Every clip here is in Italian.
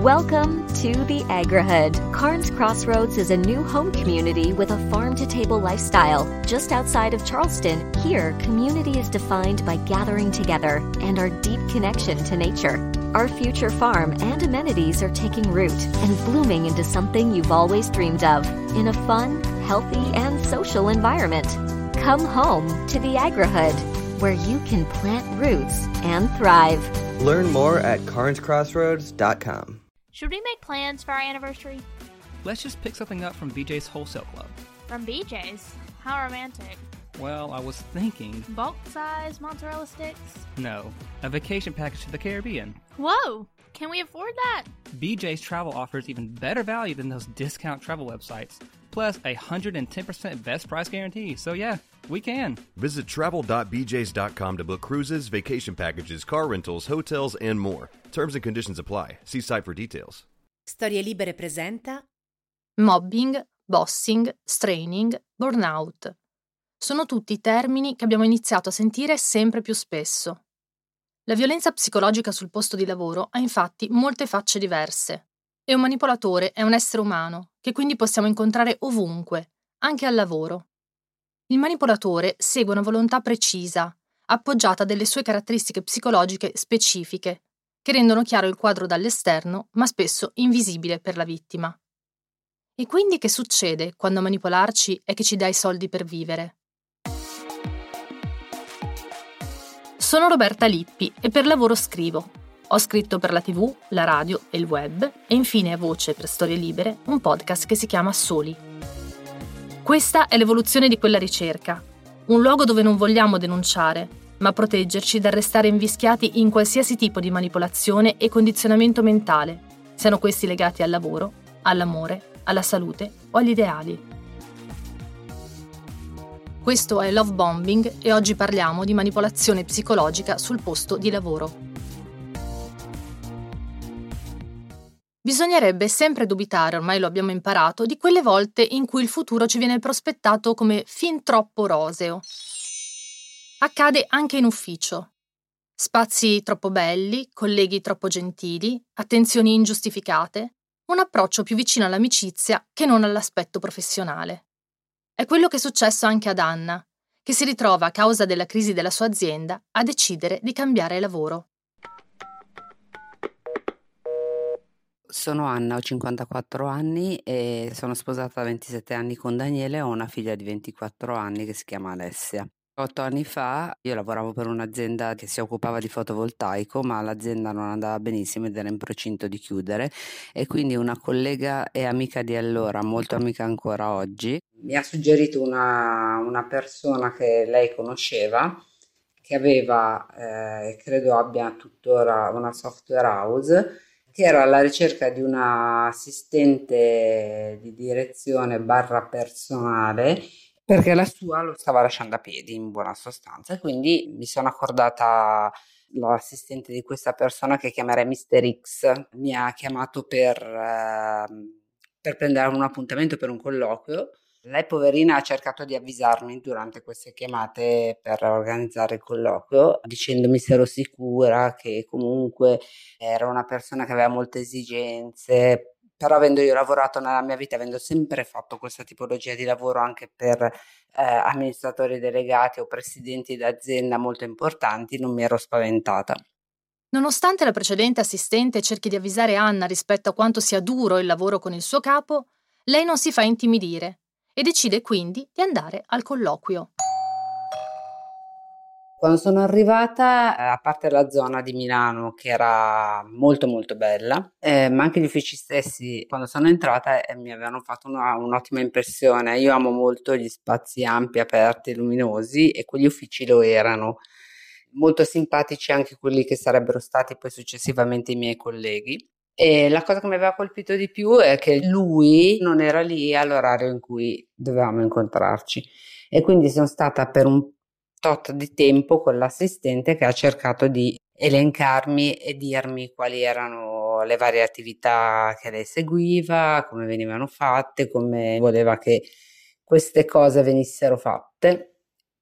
Welcome to the Agrihood. Carnes Crossroads is a new home community with a farm to table lifestyle. Just outside of Charleston, here, community is defined by gathering together and our deep connection to nature. Our future farm and amenities are taking root and blooming into something you've always dreamed of in a fun, healthy, and social environment. Come home to the Agrihood, where you can plant roots and thrive. Learn more at carnescrossroads.com. Should we make plans for our anniversary? Let's just pick something up from BJ's Wholesale Club. From BJ's? How romantic. Well, I was thinking, Bulk size mozzarella sticks? no, a vacation package to the Caribbean. Whoa! Can we afford that? BJ's Travel offers even better value than those discount travel websites, plus a 110% best price guarantee. So, yeah, we can. Visit travel.bjs.com to book cruises, vacation packages, car rentals, hotels, and more. Terms and conditions apply. See site for details. Storie Libere presenta Mobbing, bossing, straining, burnout. Sono tutti termini che abbiamo iniziato a sentire sempre più spesso. La violenza psicologica sul posto di lavoro ha infatti molte facce diverse. E un manipolatore è un essere umano, che quindi possiamo incontrare ovunque, anche al lavoro. Il manipolatore segue una volontà precisa, appoggiata a delle sue caratteristiche psicologiche specifiche, che rendono chiaro il quadro dall'esterno, ma spesso invisibile per la vittima. E quindi che succede quando manipolarci è che ci dai soldi per vivere? Sono Roberta Lippi e per lavoro scrivo. Ho scritto per la TV, la radio e il web e infine a voce per Storie Libere un podcast che si chiama Soli. Questa è l'evoluzione di quella ricerca, un luogo dove non vogliamo denunciare, ma proteggerci dal restare invischiati in qualsiasi tipo di manipolazione e condizionamento mentale, siano questi legati al lavoro, all'amore, alla salute o agli ideali. Questo è Love Bombing e oggi parliamo di manipolazione psicologica sul posto di lavoro. Bisognerebbe sempre dubitare, ormai lo abbiamo imparato, di quelle volte in cui il futuro ci viene prospettato come fin troppo roseo. Accade anche in ufficio. Spazi troppo belli, colleghi troppo gentili, attenzioni ingiustificate, un approccio più vicino all'amicizia che non all'aspetto professionale. È quello che è successo anche ad Anna, che si ritrova a causa della crisi della sua azienda a decidere di cambiare lavoro. Sono Anna, ho 54 anni e sono sposata da 27 anni con Daniele e ho una figlia di 24 anni che si chiama Alessia. Otto anni fa io lavoravo per un'azienda che si occupava di fotovoltaico, ma l'azienda non andava benissimo ed era in procinto di chiudere e quindi una collega e amica di allora, molto amica ancora oggi, mi ha suggerito una, una persona che lei conosceva che aveva, eh, credo abbia tuttora una software house che era alla ricerca di una assistente di direzione barra personale perché la sua lo stava lasciando a piedi in buona sostanza quindi mi sono accordata l'assistente di questa persona che chiamerei Mr. X mi ha chiamato per, eh, per prendere un appuntamento per un colloquio lei poverina ha cercato di avvisarmi durante queste chiamate per organizzare il colloquio, dicendomi se ero sicura che comunque era una persona che aveva molte esigenze, però avendo io lavorato nella mia vita, avendo sempre fatto questa tipologia di lavoro anche per eh, amministratori delegati o presidenti d'azienda molto importanti, non mi ero spaventata. Nonostante la precedente assistente cerchi di avvisare Anna rispetto a quanto sia duro il lavoro con il suo capo, lei non si fa intimidire e decide quindi di andare al colloquio. Quando sono arrivata, eh, a parte la zona di Milano che era molto molto bella, eh, ma anche gli uffici stessi, quando sono entrata eh, mi avevano fatto una, un'ottima impressione. Io amo molto gli spazi ampi, aperti, luminosi e quegli uffici lo erano. Molto simpatici anche quelli che sarebbero stati poi successivamente i miei colleghi. E la cosa che mi aveva colpito di più è che lui non era lì all'orario in cui dovevamo incontrarci e quindi sono stata per un tot di tempo con l'assistente che ha cercato di elencarmi e dirmi quali erano le varie attività che lei seguiva, come venivano fatte, come voleva che queste cose venissero fatte.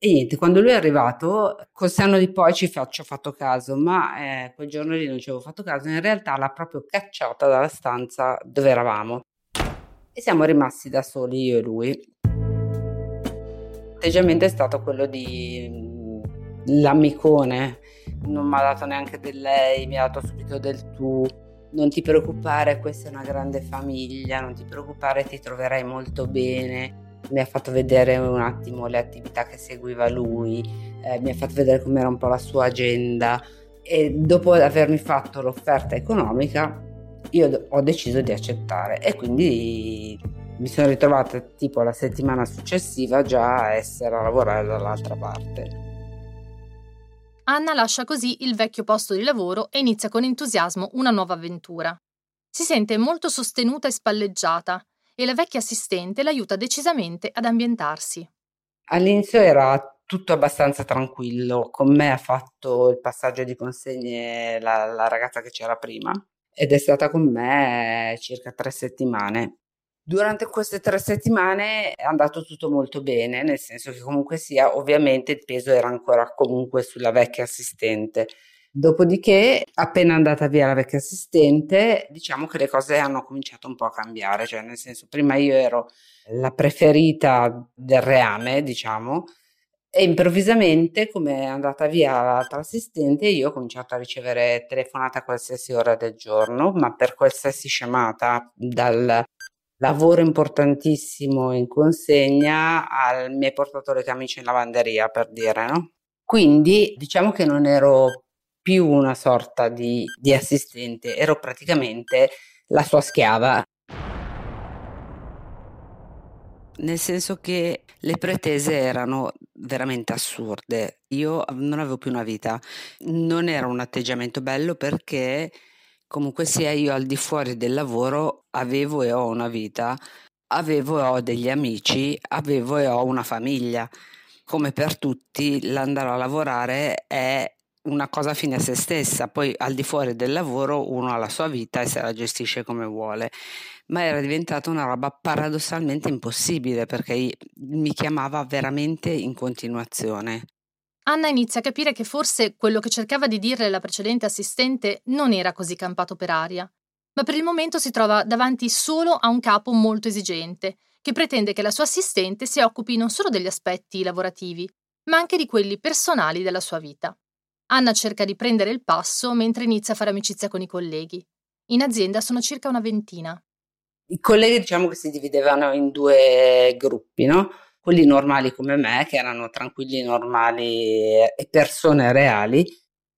E niente, quando lui è arrivato, col senno di poi ci, faccio fatto caso, ma eh, quel giorno lì non ci avevo fatto caso, in realtà l'ha proprio cacciata dalla stanza dove eravamo. E siamo rimasti da soli io e lui. L'atteggiamento è stato quello di mm, l'amicone, non mi ha dato neanche del lei, mi ha dato subito del tu. Non ti preoccupare, questa è una grande famiglia, non ti preoccupare, ti troverai molto bene mi ha fatto vedere un attimo le attività che seguiva lui, eh, mi ha fatto vedere com'era un po' la sua agenda e dopo avermi fatto l'offerta economica io ho deciso di accettare e quindi mi sono ritrovata tipo la settimana successiva già a essere a lavorare dall'altra parte. Anna lascia così il vecchio posto di lavoro e inizia con entusiasmo una nuova avventura. Si sente molto sostenuta e spalleggiata e la vecchia assistente l'aiuta decisamente ad ambientarsi. All'inizio era tutto abbastanza tranquillo, con me ha fatto il passaggio di consegne la, la ragazza che c'era prima ed è stata con me circa tre settimane. Durante queste tre settimane è andato tutto molto bene, nel senso che comunque sia, ovviamente il peso era ancora comunque sulla vecchia assistente, Dopodiché, appena andata via la vecchia assistente, diciamo che le cose hanno cominciato un po' a cambiare, cioè nel senso prima io ero la preferita del reame, diciamo, e improvvisamente, come è andata via l'altra assistente, io ho cominciato a ricevere telefonate a qualsiasi ora del giorno, ma per qualsiasi scemata, dal lavoro importantissimo in consegna al mio portatore camicia in lavanderia, per dire, no? Quindi diciamo che non ero più una sorta di, di assistente, ero praticamente la sua schiava. Nel senso che le pretese erano veramente assurde. Io non avevo più una vita. Non era un atteggiamento bello perché comunque sia io al di fuori del lavoro avevo e ho una vita, avevo e ho degli amici, avevo e ho una famiglia. Come per tutti, l'andare a lavorare è una cosa fine a se stessa, poi al di fuori del lavoro uno ha la sua vita e se la gestisce come vuole, ma era diventata una roba paradossalmente impossibile perché mi chiamava veramente in continuazione. Anna inizia a capire che forse quello che cercava di dirle la precedente assistente non era così campato per aria, ma per il momento si trova davanti solo a un capo molto esigente, che pretende che la sua assistente si occupi non solo degli aspetti lavorativi, ma anche di quelli personali della sua vita. Anna cerca di prendere il passo mentre inizia a fare amicizia con i colleghi. In azienda sono circa una ventina. I colleghi diciamo che si dividevano in due gruppi, no? Quelli normali come me, che erano tranquilli, normali e persone reali,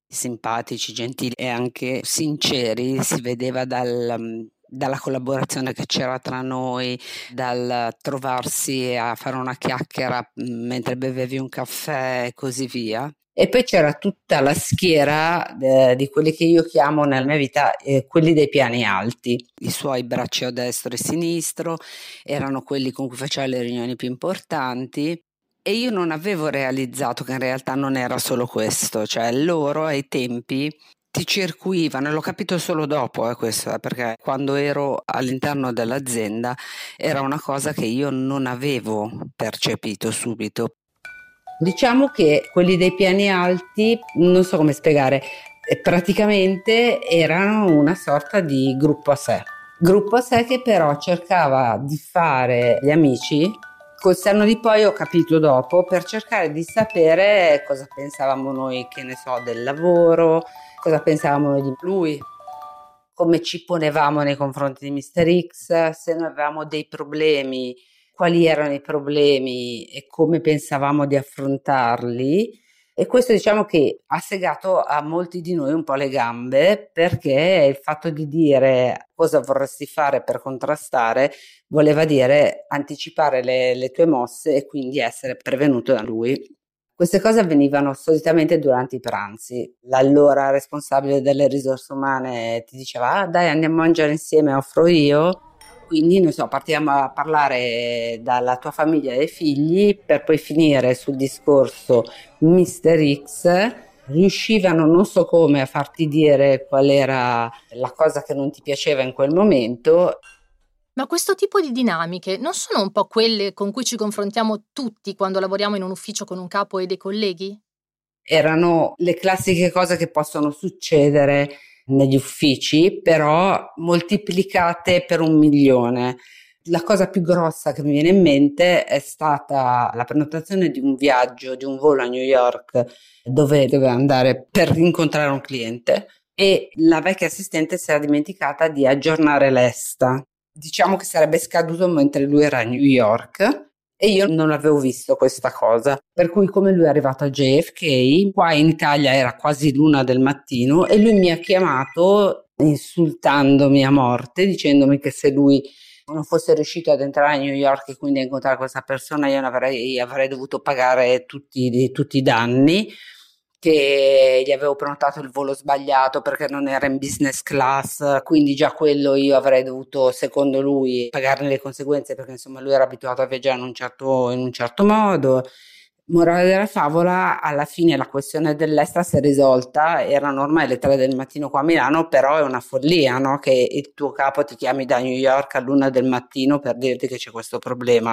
simpatici, gentili e anche sinceri, si vedeva dal, dalla collaborazione che c'era tra noi, dal trovarsi a fare una chiacchiera mm, mentre bevevi un caffè e così via. E poi c'era tutta la schiera eh, di quelli che io chiamo nella mia vita eh, quelli dei piani alti. I suoi bracci a destra e a sinistro erano quelli con cui faceva le riunioni più importanti. E io non avevo realizzato che in realtà non era solo questo, cioè loro ai tempi ti circuivano, e l'ho capito solo dopo eh, questo, eh, perché quando ero all'interno dell'azienda era una cosa che io non avevo percepito subito, Diciamo che quelli dei piani alti, non so come spiegare, eh, praticamente erano una sorta di gruppo a sé. Gruppo a sé che però cercava di fare gli amici col senno di poi ho capito dopo per cercare di sapere cosa pensavamo noi, che ne so, del lavoro, cosa pensavamo noi di lui, come ci ponevamo nei confronti di Mr. X, se noi avevamo dei problemi quali erano i problemi e come pensavamo di affrontarli. E questo diciamo che ha segato a molti di noi un po' le gambe perché il fatto di dire cosa vorresti fare per contrastare voleva dire anticipare le, le tue mosse e quindi essere prevenuto da lui. Queste cose avvenivano solitamente durante i pranzi. L'allora responsabile delle risorse umane ti diceva: ah, dai, andiamo a mangiare insieme, offro io quindi non so, partiamo a parlare dalla tua famiglia e figli per poi finire sul discorso Mr. X riuscivano non so come a farti dire qual era la cosa che non ti piaceva in quel momento. Ma questo tipo di dinamiche non sono un po' quelle con cui ci confrontiamo tutti quando lavoriamo in un ufficio con un capo e dei colleghi? Erano le classiche cose che possono succedere negli uffici, però moltiplicate per un milione. La cosa più grossa che mi viene in mente è stata la prenotazione di un viaggio, di un volo a New York dove doveva andare per incontrare un cliente e la vecchia assistente si era dimenticata di aggiornare l'esta. Diciamo che sarebbe scaduto mentre lui era a New York e io non avevo visto questa cosa. Per cui come lui è arrivato a JFK, qua in Italia era quasi l'una del mattino e lui mi ha chiamato insultandomi a morte, dicendomi che se lui non fosse riuscito ad entrare a New York e quindi a incontrare questa persona, io avrei, avrei dovuto pagare tutti, tutti i danni che gli avevo prenotato il volo sbagliato perché non era in business class, quindi già quello io avrei dovuto, secondo lui, pagarne le conseguenze perché insomma lui era abituato a viaggiare in un certo, in un certo modo. Morale della favola, alla fine la questione dell'esta si è risolta, erano ormai le tre del mattino qua a Milano, però è una follia no? che il tuo capo ti chiami da New York a luna del mattino per dirti che c'è questo problema.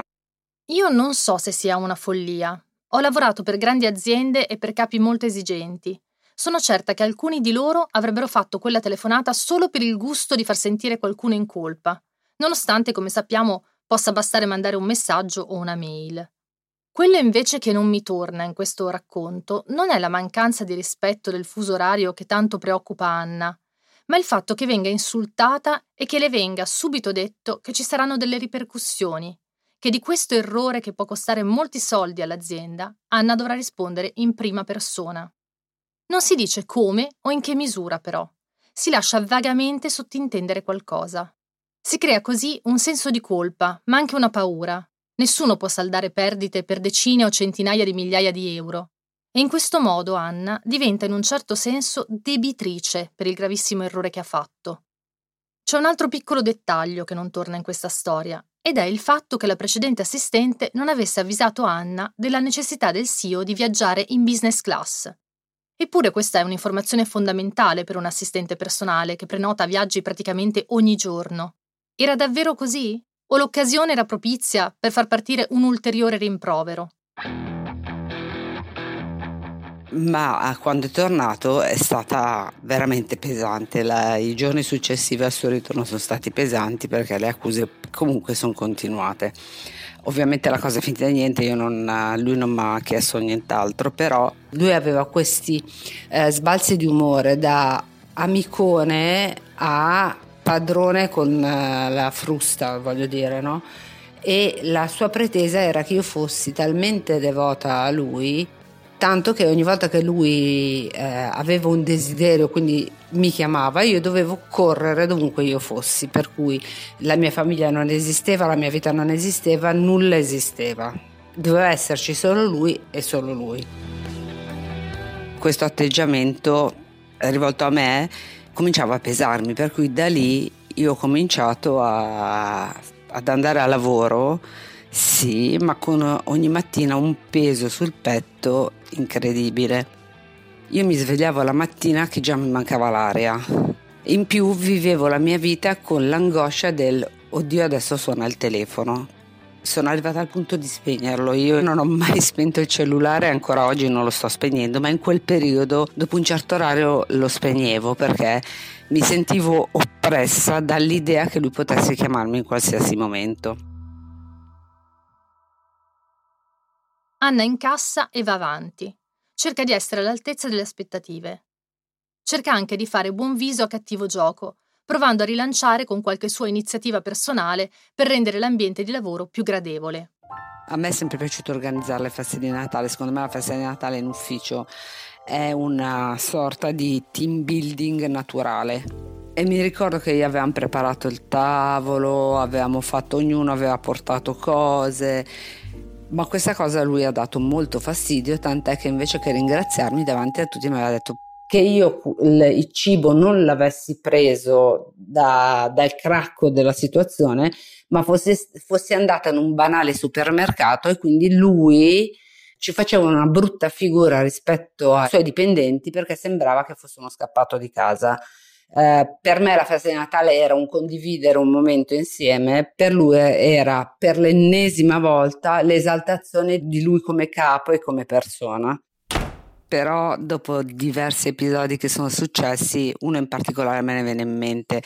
Io non so se sia una follia, ho lavorato per grandi aziende e per capi molto esigenti. Sono certa che alcuni di loro avrebbero fatto quella telefonata solo per il gusto di far sentire qualcuno in colpa, nonostante, come sappiamo, possa bastare mandare un messaggio o una mail. Quello invece che non mi torna in questo racconto non è la mancanza di rispetto del fuso orario che tanto preoccupa Anna, ma il fatto che venga insultata e che le venga subito detto che ci saranno delle ripercussioni, che di questo errore che può costare molti soldi all'azienda, Anna dovrà rispondere in prima persona. Non si dice come o in che misura, però. Si lascia vagamente sottintendere qualcosa. Si crea così un senso di colpa, ma anche una paura. Nessuno può saldare perdite per decine o centinaia di migliaia di euro. E in questo modo Anna diventa in un certo senso debitrice per il gravissimo errore che ha fatto. C'è un altro piccolo dettaglio che non torna in questa storia ed è il fatto che la precedente assistente non avesse avvisato Anna della necessità del CEO di viaggiare in business class. Eppure questa è un'informazione fondamentale per un assistente personale che prenota viaggi praticamente ogni giorno. Era davvero così? O l'occasione era propizia per far partire un ulteriore rimprovero? Ma quando è tornato è stata veramente pesante. La, I giorni successivi al suo ritorno sono stati pesanti perché le accuse comunque sono continuate. Ovviamente la cosa è finita di niente, non, lui non mi ha chiesto nient'altro, però lui aveva questi eh, sbalzi di umore da amicone a padrone con eh, la frusta, voglio dire, no? E la sua pretesa era che io fossi talmente devota a lui tanto che ogni volta che lui eh, aveva un desiderio, quindi mi chiamava, io dovevo correre dovunque io fossi, per cui la mia famiglia non esisteva, la mia vita non esisteva, nulla esisteva. Doveva esserci solo lui e solo lui. Questo atteggiamento rivolto a me cominciava a pesarmi, per cui da lì io ho cominciato a, ad andare a lavoro sì, ma con ogni mattina un peso sul petto incredibile. Io mi svegliavo la mattina che già mi mancava l'aria. In più vivevo la mia vita con l'angoscia del oddio adesso suona il telefono. Sono arrivata al punto di spegnerlo. Io non ho mai spento il cellulare, ancora oggi non lo sto spegnendo, ma in quel periodo, dopo un certo orario, lo spegnevo perché mi sentivo oppressa dall'idea che lui potesse chiamarmi in qualsiasi momento. Anna incassa e va avanti. Cerca di essere all'altezza delle aspettative. Cerca anche di fare buon viso a cattivo gioco, provando a rilanciare con qualche sua iniziativa personale per rendere l'ambiente di lavoro più gradevole. A me è sempre piaciuto organizzare le feste di Natale, secondo me la festa di Natale in ufficio è una sorta di team building naturale. E mi ricordo che avevamo preparato il tavolo, avevamo fatto, ognuno aveva portato cose ma questa cosa lui ha dato molto fastidio, tant'è che invece che ringraziarmi davanti a tutti mi aveva detto che io il, cibo non l'avessi preso da, dal cracco della situazione, ma fossi, fossi andata in un banale supermercato e quindi lui ci faceva una brutta figura rispetto ai suoi dipendenti perché sembrava che fosse uno scappato di casa. Eh, per me la festa di Natale era un condividere un momento insieme, per lui era per l'ennesima volta l'esaltazione di lui come capo e come persona. Però dopo diversi episodi che sono successi, uno in particolare me ne viene in mente.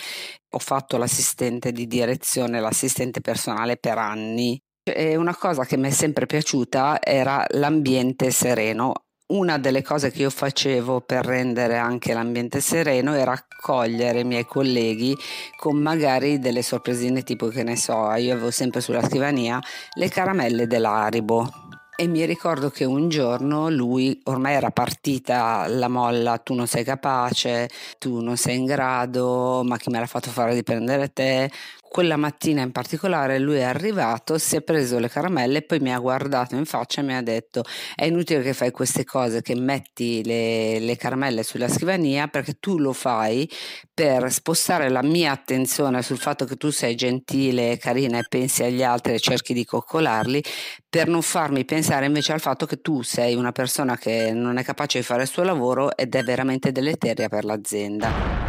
Ho fatto l'assistente di direzione, l'assistente personale per anni e una cosa che mi è sempre piaciuta era l'ambiente sereno una delle cose che io facevo per rendere anche l'ambiente sereno era accogliere i miei colleghi con magari delle sorpresine tipo che ne so, io avevo sempre sulla scrivania le caramelle dell'Aribo e mi ricordo che un giorno lui ormai era partita la molla tu non sei capace, tu non sei in grado, ma chi me l'ha fatto fare di prendere te? Quella mattina in particolare lui è arrivato, si è preso le caramelle e poi mi ha guardato in faccia e mi ha detto è inutile che fai queste cose, che metti le, le caramelle sulla scrivania perché tu lo fai per spostare la mia attenzione sul fatto che tu sei gentile, carina e pensi agli altri e cerchi di coccolarli, per non farmi pensare invece al fatto che tu sei una persona che non è capace di fare il suo lavoro ed è veramente deleteria per l'azienda.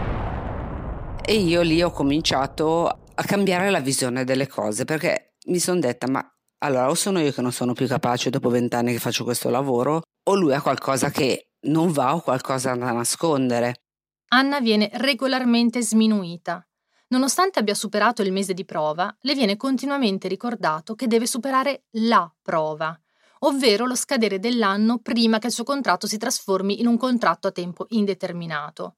E io lì ho cominciato a cambiare la visione delle cose perché mi sono detta ma allora o sono io che non sono più capace dopo vent'anni che faccio questo lavoro o lui ha qualcosa che non va o qualcosa da nascondere. Anna viene regolarmente sminuita. Nonostante abbia superato il mese di prova, le viene continuamente ricordato che deve superare la prova, ovvero lo scadere dell'anno prima che il suo contratto si trasformi in un contratto a tempo indeterminato.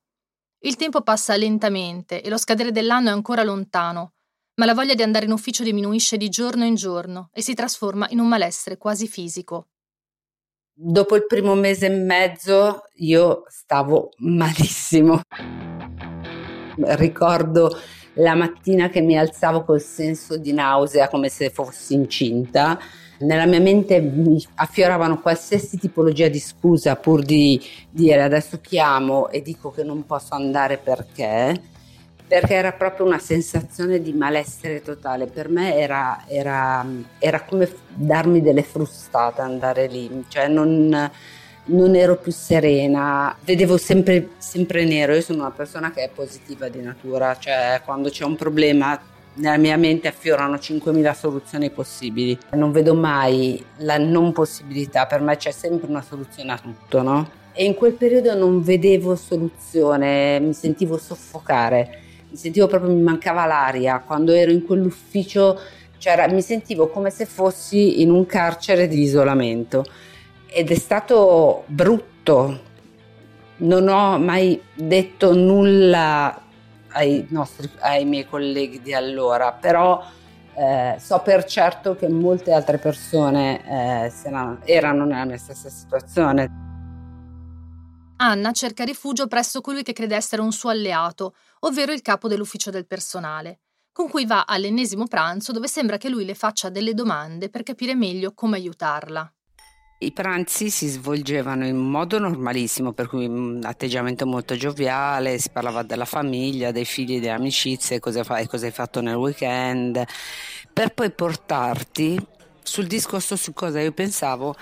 Il tempo passa lentamente e lo scadere dell'anno è ancora lontano, ma la voglia di andare in ufficio diminuisce di giorno in giorno e si trasforma in un malessere quasi fisico. Dopo il primo mese e mezzo io stavo malissimo. Ricordo la mattina che mi alzavo col senso di nausea come se fossi incinta nella mia mente mi affioravano qualsiasi tipologia di scusa pur di dire adesso chiamo e dico che non posso andare perché, perché era proprio una sensazione di malessere totale. Per me era, era, era come darmi delle frustate andare lì, cioè non, non ero più serena, vedevo sempre, sempre nero. Io sono una persona che è positiva di natura, cioè quando c'è un problema nella mia mente affiorano 5.000 soluzioni possibili. Non vedo mai la non possibilità, per me c'è sempre una soluzione a tutto, no? E in quel periodo non vedevo soluzione, mi sentivo soffocare, mi sentivo proprio, mi mancava l'aria. Quando ero in quell'ufficio cioè, mi sentivo come se fossi in un carcere di isolamento ed è stato brutto. Non ho mai detto nulla ai, nostri, ai miei colleghi di allora, però eh, so per certo che molte altre persone eh, erano nella mia stessa situazione. Anna cerca rifugio presso colui che crede essere un suo alleato, ovvero il capo dell'ufficio del personale, con cui va all'ennesimo pranzo dove sembra che lui le faccia delle domande per capire meglio come aiutarla. I pranzi si svolgevano in modo normalissimo, per cui un atteggiamento molto gioviale, si parlava della famiglia, dei figli, delle amicizie, cosa fai, cosa hai fatto nel weekend, per poi portarti sul discorso su cosa io pensavo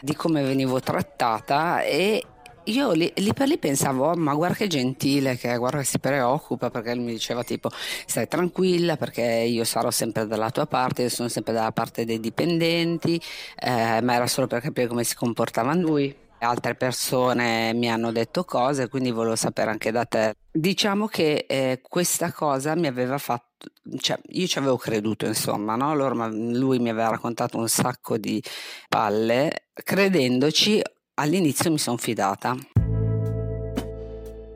di come venivo trattata e io lì, lì, per lì pensavo, oh, ma guarda che gentile, che guarda che si preoccupa, perché lui mi diceva tipo, stai tranquilla perché io sarò sempre dalla tua parte, io sono sempre dalla parte dei dipendenti, eh, ma era solo per capire come si comportava lui. Altre persone mi hanno detto cose, quindi volevo sapere anche da te. Diciamo che eh, questa cosa mi aveva fatto, cioè io ci avevo creduto insomma, no? Allora, lui mi aveva raccontato un sacco di palle, credendoci all'inizio mi sono fidata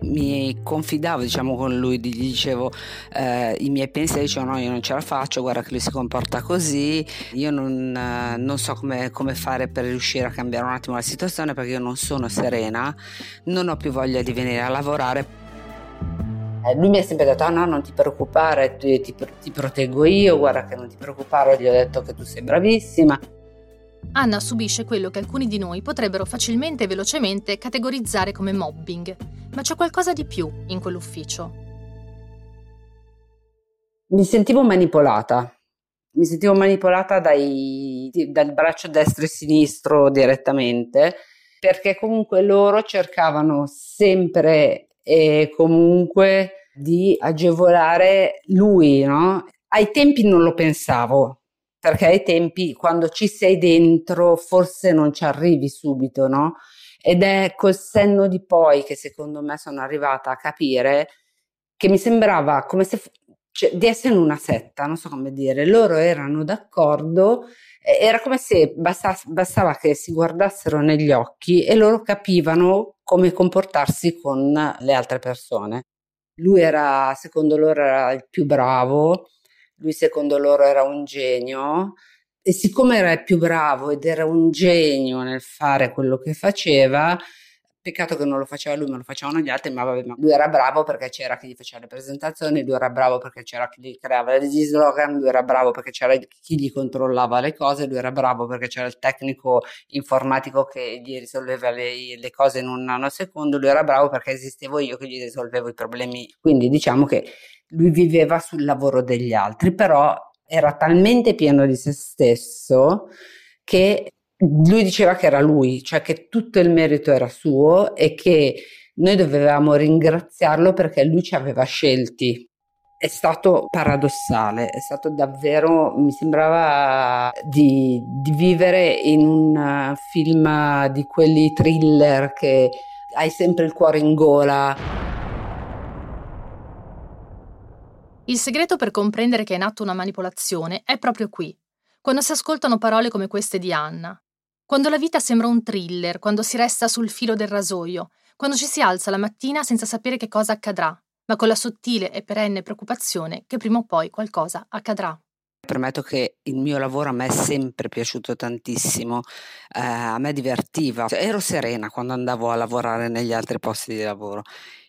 mi confidavo diciamo con lui, gli dicevo eh, i miei pensieri, dicevo no io non ce la faccio, guarda che lui si comporta così, io non, eh, non so come, come, fare per riuscire a cambiare un attimo la situazione perché io non sono serena, non ho più voglia di venire a lavorare. Eh, lui mi ha sempre detto: ah, no, non ti preoccupare, ti, ti, ti proteggo io. Guarda che non ti preoccupare. Gli ho detto che tu sei bravissima. Anna subisce quello che alcuni di noi potrebbero facilmente e velocemente categorizzare come mobbing, ma c'è qualcosa di più in quell'ufficio. Mi sentivo manipolata, mi sentivo manipolata dai, dal braccio destro e sinistro direttamente, perché comunque loro cercavano sempre e comunque di agevolare lui, no? Ai tempi non lo pensavo, perché ai tempi quando ci sei dentro forse non ci arrivi subito, no? Ed è col senno di poi che secondo me sono arrivata a capire che mi sembrava come se cioè, di essere in una setta, non so come dire. Loro erano d'accordo, era come se bastava, bastava che si guardassero negli occhi e loro capivano come comportarsi con le altre persone. Lui era, secondo loro, era il più bravo, lui secondo loro era un genio e siccome era il più bravo ed era un genio nel fare quello che faceva, Peccato che non lo faceva lui, ma lo facevano gli altri, ma vabbè, ma lui era bravo perché c'era chi gli faceva le presentazioni, lui era bravo perché c'era chi gli creava gli slogan, lui era bravo perché c'era chi gli controllava le cose, lui era bravo perché c'era il tecnico informatico che gli risolveva le, le cose in un nanosecondo, lui era bravo perché esistevo io che gli risolvevo i problemi. Quindi diciamo che lui viveva sul lavoro degli altri, però era talmente pieno di se stesso che lui diceva che era lui, cioè che tutto il merito era suo e che noi dovevamo ringraziarlo perché lui ci aveva scelti. È stato paradossale, è stato davvero, mi sembrava di, di vivere in un film di quelli thriller che hai sempre il cuore in gola. Il segreto per comprendere che è in atto una manipolazione è proprio qui, quando si ascoltano parole come queste di Anna. Quando la vita sembra un thriller, quando si resta sul filo del rasoio, quando ci si alza la mattina senza sapere che cosa accadrà, ma con la sottile e perenne preoccupazione che prima o poi qualcosa accadrà. Permetto che il mio lavoro a me è sempre piaciuto tantissimo, eh, a me divertiva, cioè, ero serena quando andavo a lavorare negli altri posti di lavoro.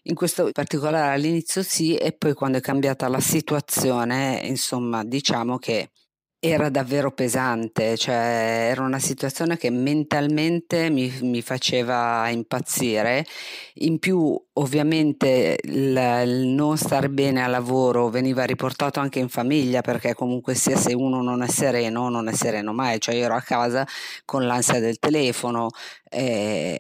In questo particolare all'inizio sì, e poi quando è cambiata la situazione, insomma, diciamo che era davvero pesante, cioè era una situazione che mentalmente mi, mi faceva impazzire. In più, ovviamente, il, il, non stare bene al lavoro veniva riportato anche in famiglia, perché comunque sia se uno non è sereno, non è sereno mai. Cioè, io ero a casa con l'ansia del telefono e,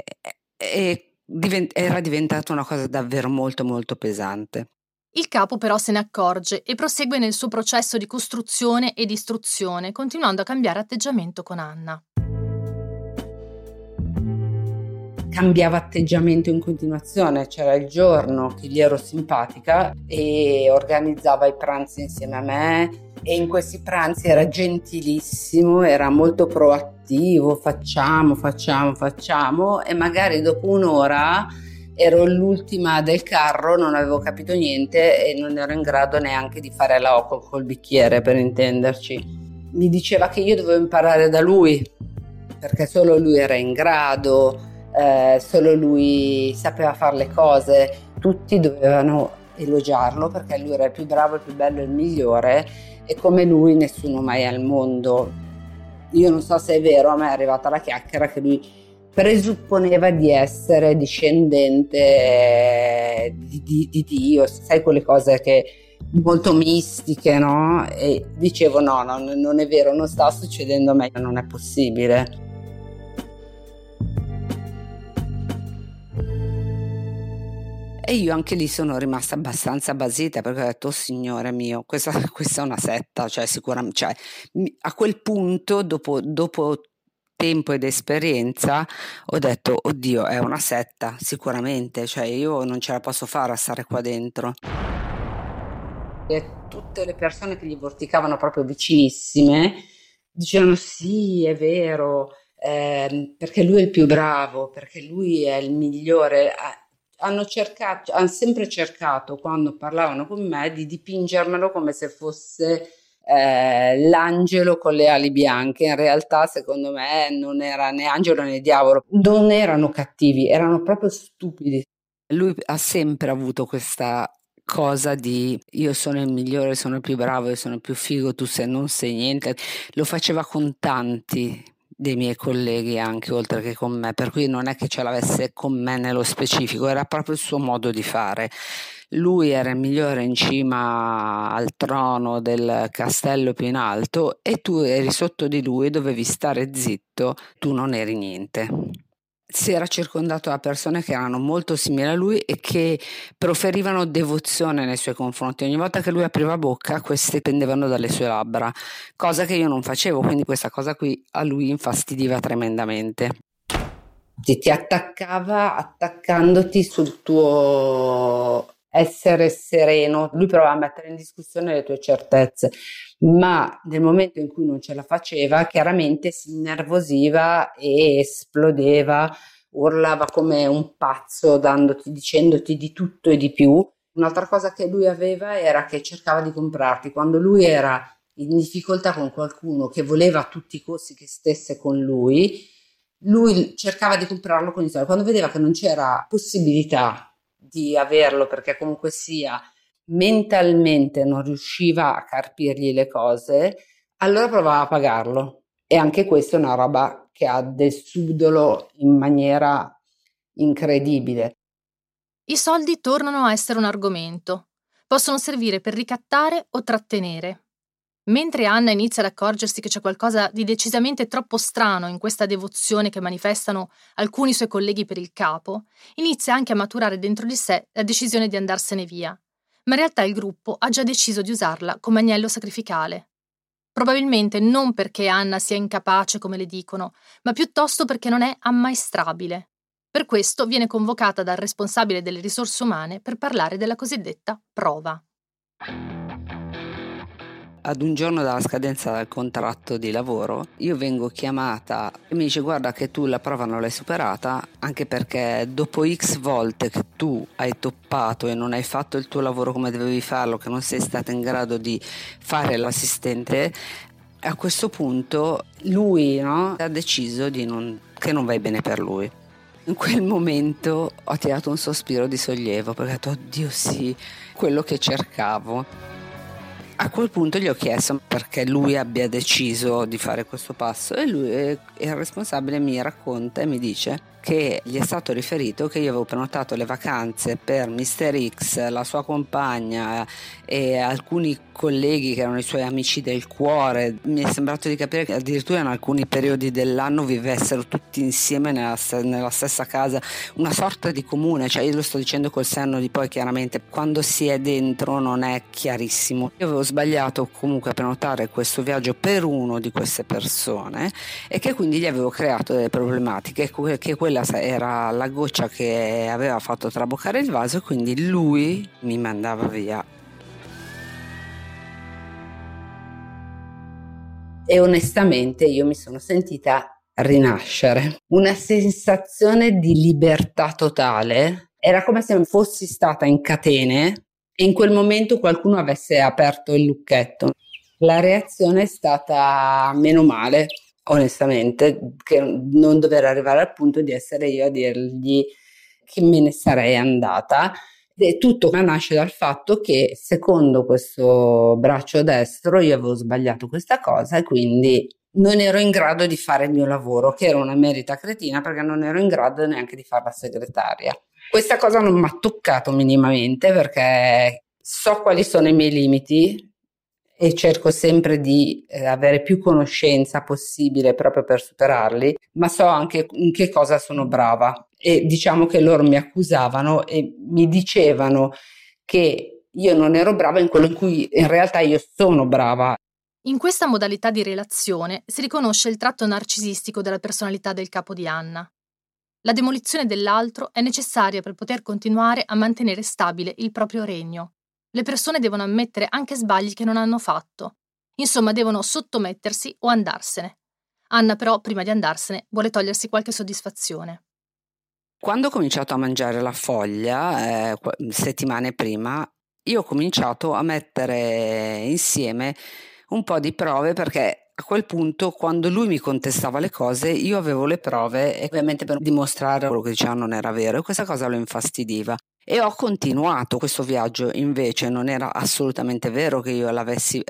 e divent- era diventata una cosa davvero molto, molto pesante. Il capo però se ne accorge e prosegue nel suo processo di costruzione e distruzione, continuando a cambiare atteggiamento con Anna. Cambiava atteggiamento in continuazione, c'era il giorno che gli ero simpatica e organizzava i pranzi insieme a me e in questi pranzi era gentilissimo, era molto proattivo, facciamo, facciamo, facciamo e magari dopo un'ora ero l'ultima del carro, non avevo capito niente e non ero in grado neanche di fare la O col bicchiere per intenderci. Mi diceva che io dovevo imparare da lui perché solo lui era in grado, eh, solo lui sapeva fare le cose, tutti dovevano elogiarlo perché lui era il più bravo, il più bello, il migliore e come lui nessuno mai al mondo. Io non so se è vero, a me è arrivata la chiacchiera che lui presupponeva di essere discendente eh, di, di, di Dio, sai quelle cose che molto mistiche, no? E dicevo no, no, non è vero, non sta succedendo a me, non è possibile. E io anche lì sono rimasta abbastanza basita perché ho detto, oh signore mio, questa, questa è una setta, cioè sicuramente, cioè, a quel punto, dopo, dopo tempo ed esperienza ho detto oddio è una setta sicuramente cioè io non ce la posso fare a stare qua dentro. E tutte le persone che gli vorticavano proprio vicinissime dicevano sì è vero eh, perché lui è il più bravo perché lui è il migliore. Hanno cercato hanno sempre cercato quando parlavano con me di dipingermelo come se fosse eh, l'angelo con le ali bianche. In realtà, secondo me, non era né angelo né diavolo, non erano cattivi, erano proprio stupidi. Lui ha sempre avuto questa cosa di io sono il migliore, sono il più bravo, io sono il più figo, tu sei, non sei niente. Lo faceva con tanti dei miei colleghi anche oltre che con me, per cui non è che ce l'avesse con me nello specifico, era proprio il suo modo di fare lui era il migliore in cima al trono del castello più in alto e tu eri sotto di lui dovevi stare zitto, tu non eri niente. si era circondato da persone che erano molto simili a lui e che proferivano devozione nei suoi confronti. Ogni volta che lui apriva bocca, queste pendevano dalle sue labbra, cosa che io non facevo, quindi questa cosa qui a lui infastidiva tremendamente. Ti attaccava attaccandoti sul tuo essere sereno, lui provava a mettere in discussione le tue certezze, ma nel momento in cui non ce la faceva, chiaramente si innervosiva e esplodeva, urlava come un pazzo, dandoti, dicendoti di tutto e di più. Un'altra cosa che lui aveva era che cercava di comprarti. Quando lui era in difficoltà con qualcuno che voleva a tutti i costi che stesse con lui, lui cercava di comprarlo con i soldi. Quando vedeva che non c'era possibilità di averlo perché comunque sia mentalmente non riusciva a carpirgli le cose, allora provava a pagarlo. E anche questa è una roba che ha del subdolo in maniera incredibile. I soldi tornano a essere un argomento. Possono servire per ricattare o trattenere. Mentre Anna inizia ad accorgersi che c'è qualcosa di decisamente troppo strano in questa devozione che manifestano alcuni suoi colleghi per il capo, inizia anche a maturare dentro di sé la decisione di andarsene via. Ma in realtà il gruppo ha già deciso di usarla come agnello sacrificale. Probabilmente non perché Anna sia incapace, come le dicono, ma piuttosto perché non è ammaestrabile. Per questo viene convocata dal responsabile delle risorse umane per parlare della cosiddetta prova ad un giorno dalla scadenza del contratto di lavoro, io vengo chiamata e mi dice guarda che tu la prova non l'hai superata, anche perché dopo x volte che tu hai toppato e non hai fatto il tuo lavoro come dovevi farlo, che non sei stata in grado di fare l'assistente, a questo punto lui no, ha deciso non, che non vai bene per lui. In quel momento ho tirato un sospiro di sollievo perché ho detto oddio sì, quello che cercavo. A quel punto gli ho chiesto perché lui abbia deciso di fare questo passo e lui, il responsabile, mi racconta e mi dice che gli è stato riferito che io avevo prenotato le vacanze per Mr. X, la sua compagna e alcuni colleghi che erano i suoi amici del cuore. Mi è sembrato di capire che addirittura in alcuni periodi dell'anno vivessero tutti insieme nella, nella stessa casa, una sorta di comune, cioè io lo sto dicendo col senno di poi chiaramente quando si è dentro non è chiarissimo. Io avevo sbagliato comunque a prenotare questo viaggio per uno di queste persone e che quindi gli avevo creato delle problematiche che quelle quella era la goccia che aveva fatto traboccare il vaso e quindi lui mi mandava via. E onestamente io mi sono sentita rinascere, una sensazione di libertà totale. Era come se fossi stata in catene e in quel momento qualcuno avesse aperto il lucchetto. La reazione è stata meno male, onestamente, che non dover arrivare al punto di essere io a dirgli che me ne sarei andata. Tutto nasce dal fatto che secondo questo braccio destro io avevo sbagliato questa cosa e quindi non ero in grado di fare il mio lavoro, che era una merita cretina perché non ero in grado neanche di fare la segretaria. Questa cosa non mi ha toccato minimamente perché so quali sono i miei limiti, e cerco sempre di eh, avere più conoscenza possibile proprio per superarli, ma so anche in che cosa sono brava e diciamo che loro mi accusavano e mi dicevano che io non ero brava in quello in cui in realtà io sono brava. In questa modalità di relazione si riconosce il tratto narcisistico della personalità del capo di Anna. La demolizione dell'altro è necessaria per poter continuare a mantenere stabile il proprio regno le persone devono ammettere anche sbagli che non hanno fatto. Insomma, devono sottomettersi o andarsene. Anna però, prima di andarsene, vuole togliersi qualche soddisfazione. Quando ho cominciato a mangiare la foglia, eh, settimane prima, io ho cominciato a mettere insieme un po' di prove perché a quel punto quando lui mi contestava le cose io avevo le prove e ovviamente per dimostrare quello che diceva non era vero e questa cosa lo infastidiva e ho continuato questo viaggio, invece non era assolutamente vero che io avessi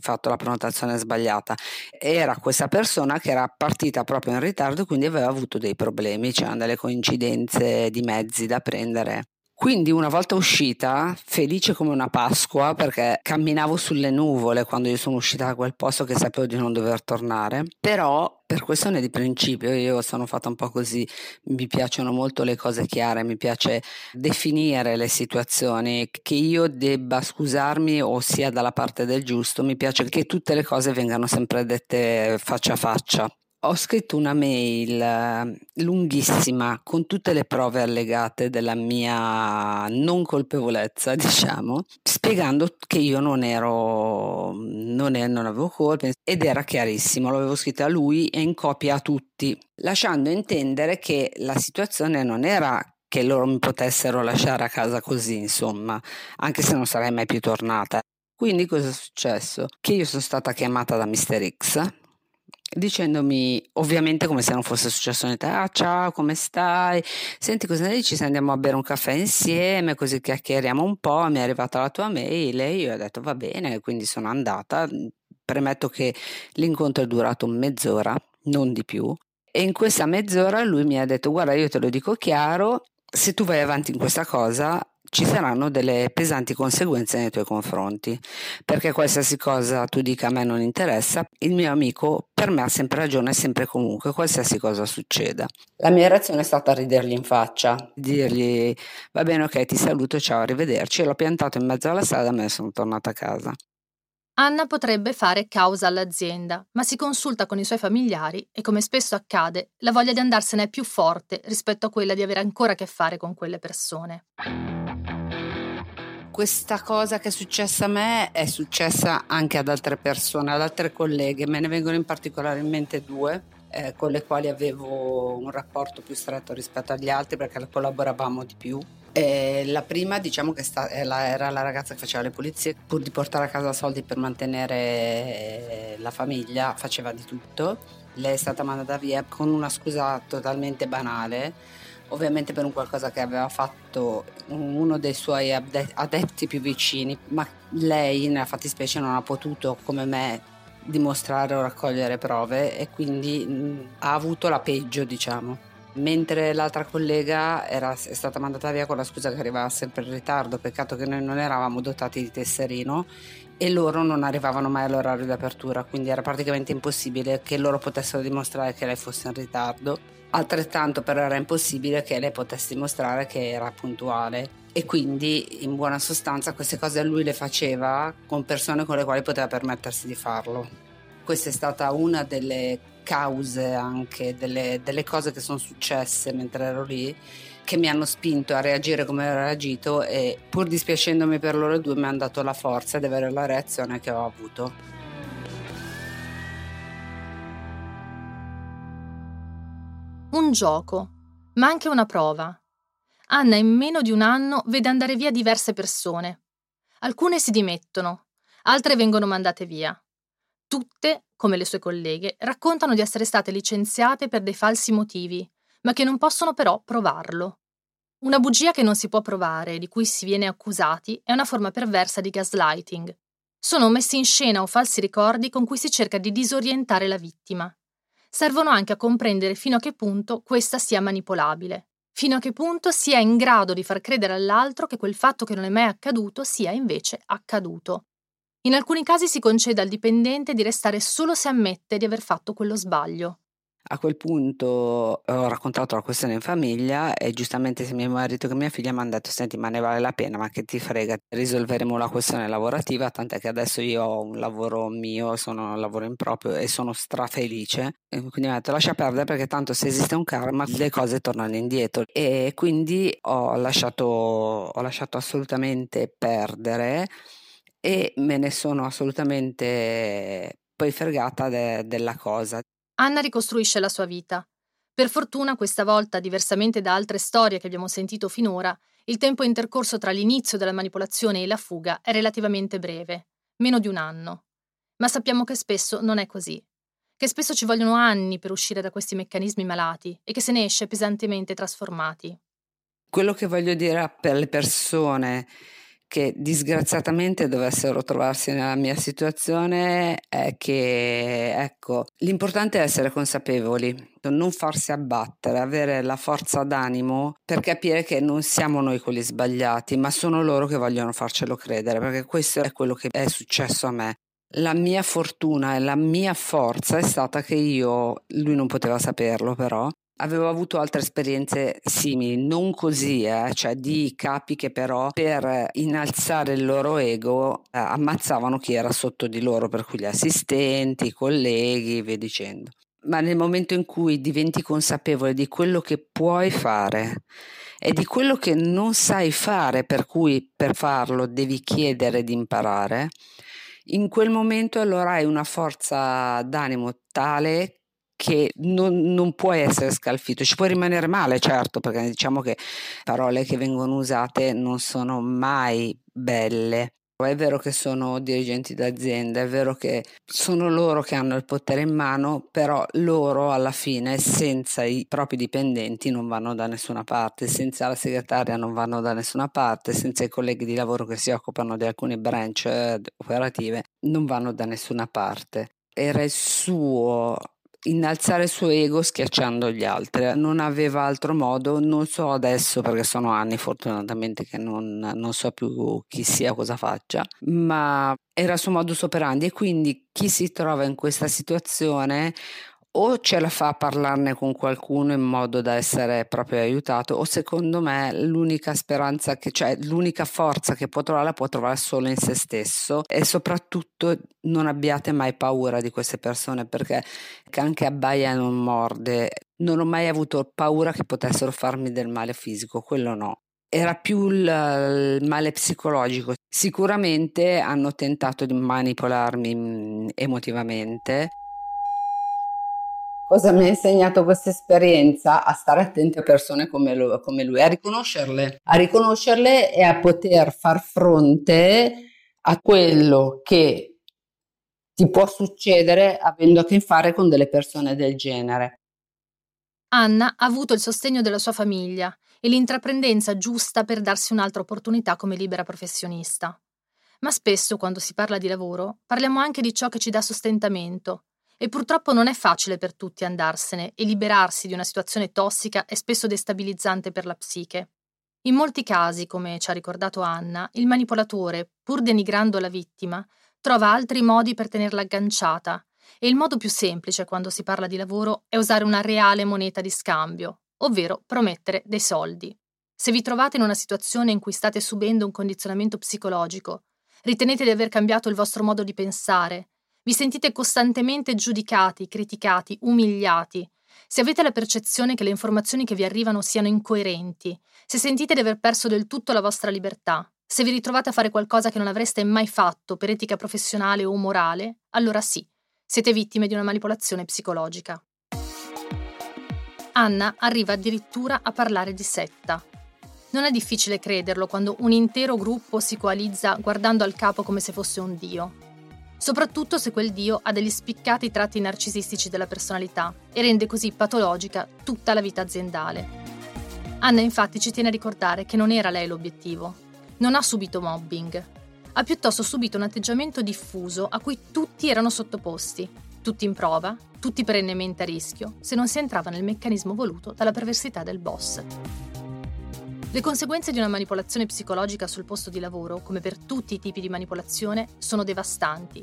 fatto la prenotazione sbagliata, era questa persona che era partita proprio in ritardo e quindi aveva avuto dei problemi, c'erano delle coincidenze di mezzi da prendere. Quindi una volta uscita, felice come una Pasqua, perché camminavo sulle nuvole quando io sono uscita da quel posto che sapevo di non dover tornare, però per questione di principio io sono fatta un po' così, mi piacciono molto le cose chiare, mi piace definire le situazioni, che io debba scusarmi o sia dalla parte del giusto, mi piace che tutte le cose vengano sempre dette faccia a faccia ho scritto una mail eh, lunghissima con tutte le prove allegate della mia non colpevolezza, diciamo, spiegando che io non ero, non, è, non avevo colpe ed era chiarissimo, l'avevo scritta a lui e in copia a tutti, lasciando intendere che la situazione non era che loro mi potessero lasciare a casa così, insomma, anche se non sarei mai più tornata. Quindi cosa è successo? Che io sono stata chiamata da Mr. X dicendomi ovviamente come se non fosse successo niente. Ah ciao come stai? Senti cosa ne dici? Se andiamo a bere un caffè insieme così chiacchieriamo un po' mi è arrivata la tua mail e io ho detto va bene quindi sono andata. Premetto che l'incontro è durato mezz'ora non di più. E in questa mezz'ora lui mi ha detto guarda io te lo dico chiaro se tu vai avanti in questa cosa ci saranno delle pesanti conseguenze nei tuoi confronti, perché qualsiasi cosa tu dica a me non interessa, il mio amico per me ha sempre ragione sempre e comunque, qualsiasi cosa succeda. La mia reazione è stata ridergli in faccia, dirgli va bene ok ti saluto, ciao, arrivederci, l'ho piantato in mezzo alla strada e me ne sono tornata a casa. Anna potrebbe fare causa all'azienda, ma si consulta con i suoi familiari e, come spesso accade, la voglia di andarsene è più forte rispetto a quella di avere ancora a che fare con quelle persone. Questa cosa che è successa a me è successa anche ad altre persone, ad altre colleghe, me ne vengono in particolare in mente due. Eh, con le quali avevo un rapporto più stretto rispetto agli altri perché collaboravamo di più eh, la prima diciamo che sta, era la ragazza che faceva le pulizie, pur di portare a casa soldi per mantenere eh, la famiglia, faceva di tutto. Lei è stata mandata via con una scusa totalmente banale, ovviamente per un qualcosa che aveva fatto uno dei suoi adepti più vicini, ma lei nella fattispecie non ha potuto, come me, dimostrare o raccogliere prove e quindi ha avuto la peggio, diciamo mentre l'altra collega era, è stata mandata via con la scusa che arrivava sempre in ritardo, peccato che noi non eravamo dotati di tesserino e loro non arrivavano mai all'orario di apertura, quindi era praticamente impossibile che loro potessero dimostrare che lei fosse in ritardo. Altrettanto però era impossibile che lei potesse dimostrare che era puntuale e quindi in buona sostanza queste cose lui le faceva con persone con le quali poteva permettersi di farlo. Questa è stata una delle cause anche delle, delle cose che sono successe mentre ero lì che mi hanno spinto a reagire come ho reagito e pur dispiacendomi per loro due mi hanno dato la forza di avere la reazione che ho avuto. Un gioco, ma anche una prova. Anna in meno di un anno vede andare via diverse persone. Alcune si dimettono, altre vengono mandate via. Tutte, come le sue colleghe, raccontano di essere state licenziate per dei falsi motivi, ma che non possono però provarlo. Una bugia che non si può provare e di cui si viene accusati è una forma perversa di gaslighting. Sono messi in scena o falsi ricordi con cui si cerca di disorientare la vittima. Servono anche a comprendere fino a che punto questa sia manipolabile, fino a che punto sia in grado di far credere all'altro che quel fatto che non è mai accaduto sia invece accaduto, in alcuni casi si concede al dipendente di restare solo se ammette di aver fatto quello sbaglio. A quel punto eh, ho raccontato la questione in famiglia e giustamente sia mio marito che mia figlia mi hanno detto senti ma ne vale la pena, ma che ti frega, risolveremo la questione lavorativa, tant'è che adesso io ho un lavoro mio, sono un lavoro improprio e sono strafelice. E quindi mi hanno detto lascia perdere perché tanto se esiste un karma le cose tornano indietro e quindi ho lasciato, ho lasciato assolutamente perdere e me ne sono assolutamente poi fregata de- della cosa. Anna ricostruisce la sua vita. Per fortuna, questa volta, diversamente da altre storie che abbiamo sentito finora, il tempo intercorso tra l'inizio della manipolazione e la fuga è relativamente breve, meno di un anno. Ma sappiamo che spesso non è così, che spesso ci vogliono anni per uscire da questi meccanismi malati e che se ne esce pesantemente trasformati. Quello che voglio dire per le persone che disgraziatamente dovessero trovarsi nella mia situazione è che, ecco, l'importante è essere consapevoli, non farsi abbattere, avere la forza d'animo per capire che non siamo noi quelli sbagliati, ma sono loro che vogliono farcelo credere, perché questo è quello che è successo a me. La mia fortuna e la mia forza è stata che io, lui non poteva saperlo però, Avevo avuto altre esperienze simili, non così, eh, cioè di capi che però per innalzare il loro ego eh, ammazzavano chi era sotto di loro, per cui gli assistenti, i colleghi, via dicendo. Ma nel momento in cui diventi consapevole di quello che puoi fare e di quello che non sai fare, per cui per farlo devi chiedere di imparare, in quel momento allora hai una forza d'animo tale che non, non puoi essere scalfito, ci puoi rimanere male certo perché diciamo che parole che vengono usate non sono mai belle. È vero che sono dirigenti d'azienda, è vero che sono loro che hanno il potere in mano, però loro alla fine senza i propri dipendenti non vanno da nessuna parte, senza la segretaria non vanno da nessuna parte, senza i colleghi di lavoro che si occupano di alcune branch eh, operative non vanno da nessuna parte. Era il suo innalzare il suo ego schiacciando gli altri. Non aveva altro modo, non so adesso perché sono anni fortunatamente che non, non so più chi sia, cosa faccia, ma era il suo modus operandi e quindi chi si trova in questa situazione o ce la fa a parlarne con qualcuno in modo da essere proprio aiutato o secondo me l'unica speranza che cioè l'unica forza che può trovare la può trovare solo in se stesso e soprattutto non abbiate mai paura di queste persone perché anche abbaia non morde non ho mai avuto paura che potessero farmi del male fisico quello no era più il, il, male psicologico. Sicuramente hanno tentato di manipolarmi mm, emotivamente, Cosa mi ha insegnato questa esperienza? A stare attenti a persone come lui, come lui, a riconoscerle, a riconoscerle e a poter far fronte a quello che ti può succedere avendo a che fare con delle persone del genere. Anna ha avuto il sostegno della sua famiglia e l'intraprendenza giusta per darsi un'altra opportunità come libera professionista. Ma spesso, quando si parla di lavoro, parliamo anche di ciò che ci dà sostentamento, e purtroppo non è facile per tutti andarsene e liberarsi di una situazione tossica e spesso destabilizzante per la psiche. In molti casi, come ci ha ricordato Anna, il manipolatore, pur denigrando la vittima, trova altri modi per tenerla agganciata e il modo più semplice quando si parla di lavoro è usare una reale moneta di scambio, ovvero promettere dei soldi. Se vi trovate in una situazione in cui state subendo un condizionamento psicologico, ritenete di aver cambiato il vostro modo di pensare, vi sentite costantemente giudicati, criticati, umiliati. Se avete la percezione che le informazioni che vi arrivano siano incoerenti, se sentite di aver perso del tutto la vostra libertà, se vi ritrovate a fare qualcosa che non avreste mai fatto per etica professionale o morale, allora sì, siete vittime di una manipolazione psicologica. Anna arriva addirittura a parlare di setta. Non è difficile crederlo quando un intero gruppo si coalizza guardando al capo come se fosse un dio soprattutto se quel dio ha degli spiccati tratti narcisistici della personalità e rende così patologica tutta la vita aziendale. Anna infatti ci tiene a ricordare che non era lei l'obiettivo. Non ha subito mobbing. Ha piuttosto subito un atteggiamento diffuso a cui tutti erano sottoposti, tutti in prova, tutti perennemente a rischio, se non si entrava nel meccanismo voluto dalla perversità del boss. Le conseguenze di una manipolazione psicologica sul posto di lavoro, come per tutti i tipi di manipolazione, sono devastanti.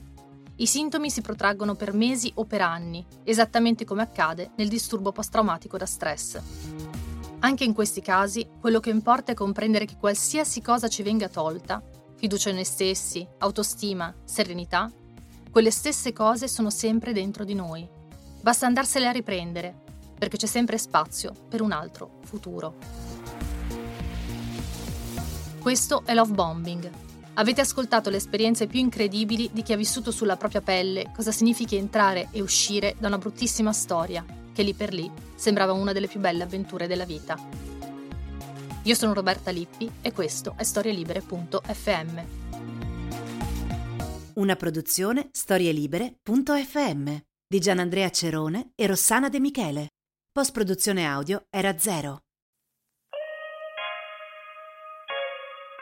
I sintomi si protraggono per mesi o per anni, esattamente come accade nel disturbo post-traumatico da stress. Anche in questi casi, quello che importa è comprendere che qualsiasi cosa ci venga tolta, fiducia in noi stessi, autostima, serenità, quelle stesse cose sono sempre dentro di noi. Basta andarsele a riprendere, perché c'è sempre spazio per un altro futuro. Questo è Love Bombing. Avete ascoltato le esperienze più incredibili di chi ha vissuto sulla propria pelle cosa significa entrare e uscire da una bruttissima storia, che lì per lì sembrava una delle più belle avventure della vita. Io sono Roberta Lippi e questo è storielibere.fm. Una produzione storielibere.fm di Gianandrea Cerone e Rossana De Michele. Post produzione audio era zero.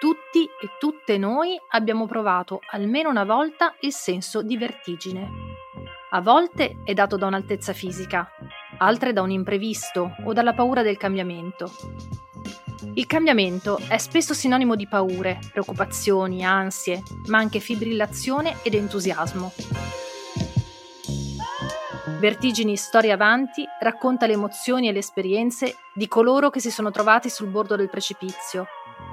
Tutti e tutte noi abbiamo provato almeno una volta il senso di vertigine. A volte è dato da un'altezza fisica, altre da un imprevisto o dalla paura del cambiamento. Il cambiamento è spesso sinonimo di paure, preoccupazioni, ansie, ma anche fibrillazione ed entusiasmo. Vertigini Storia Avanti racconta le emozioni e le esperienze di coloro che si sono trovati sul bordo del precipizio,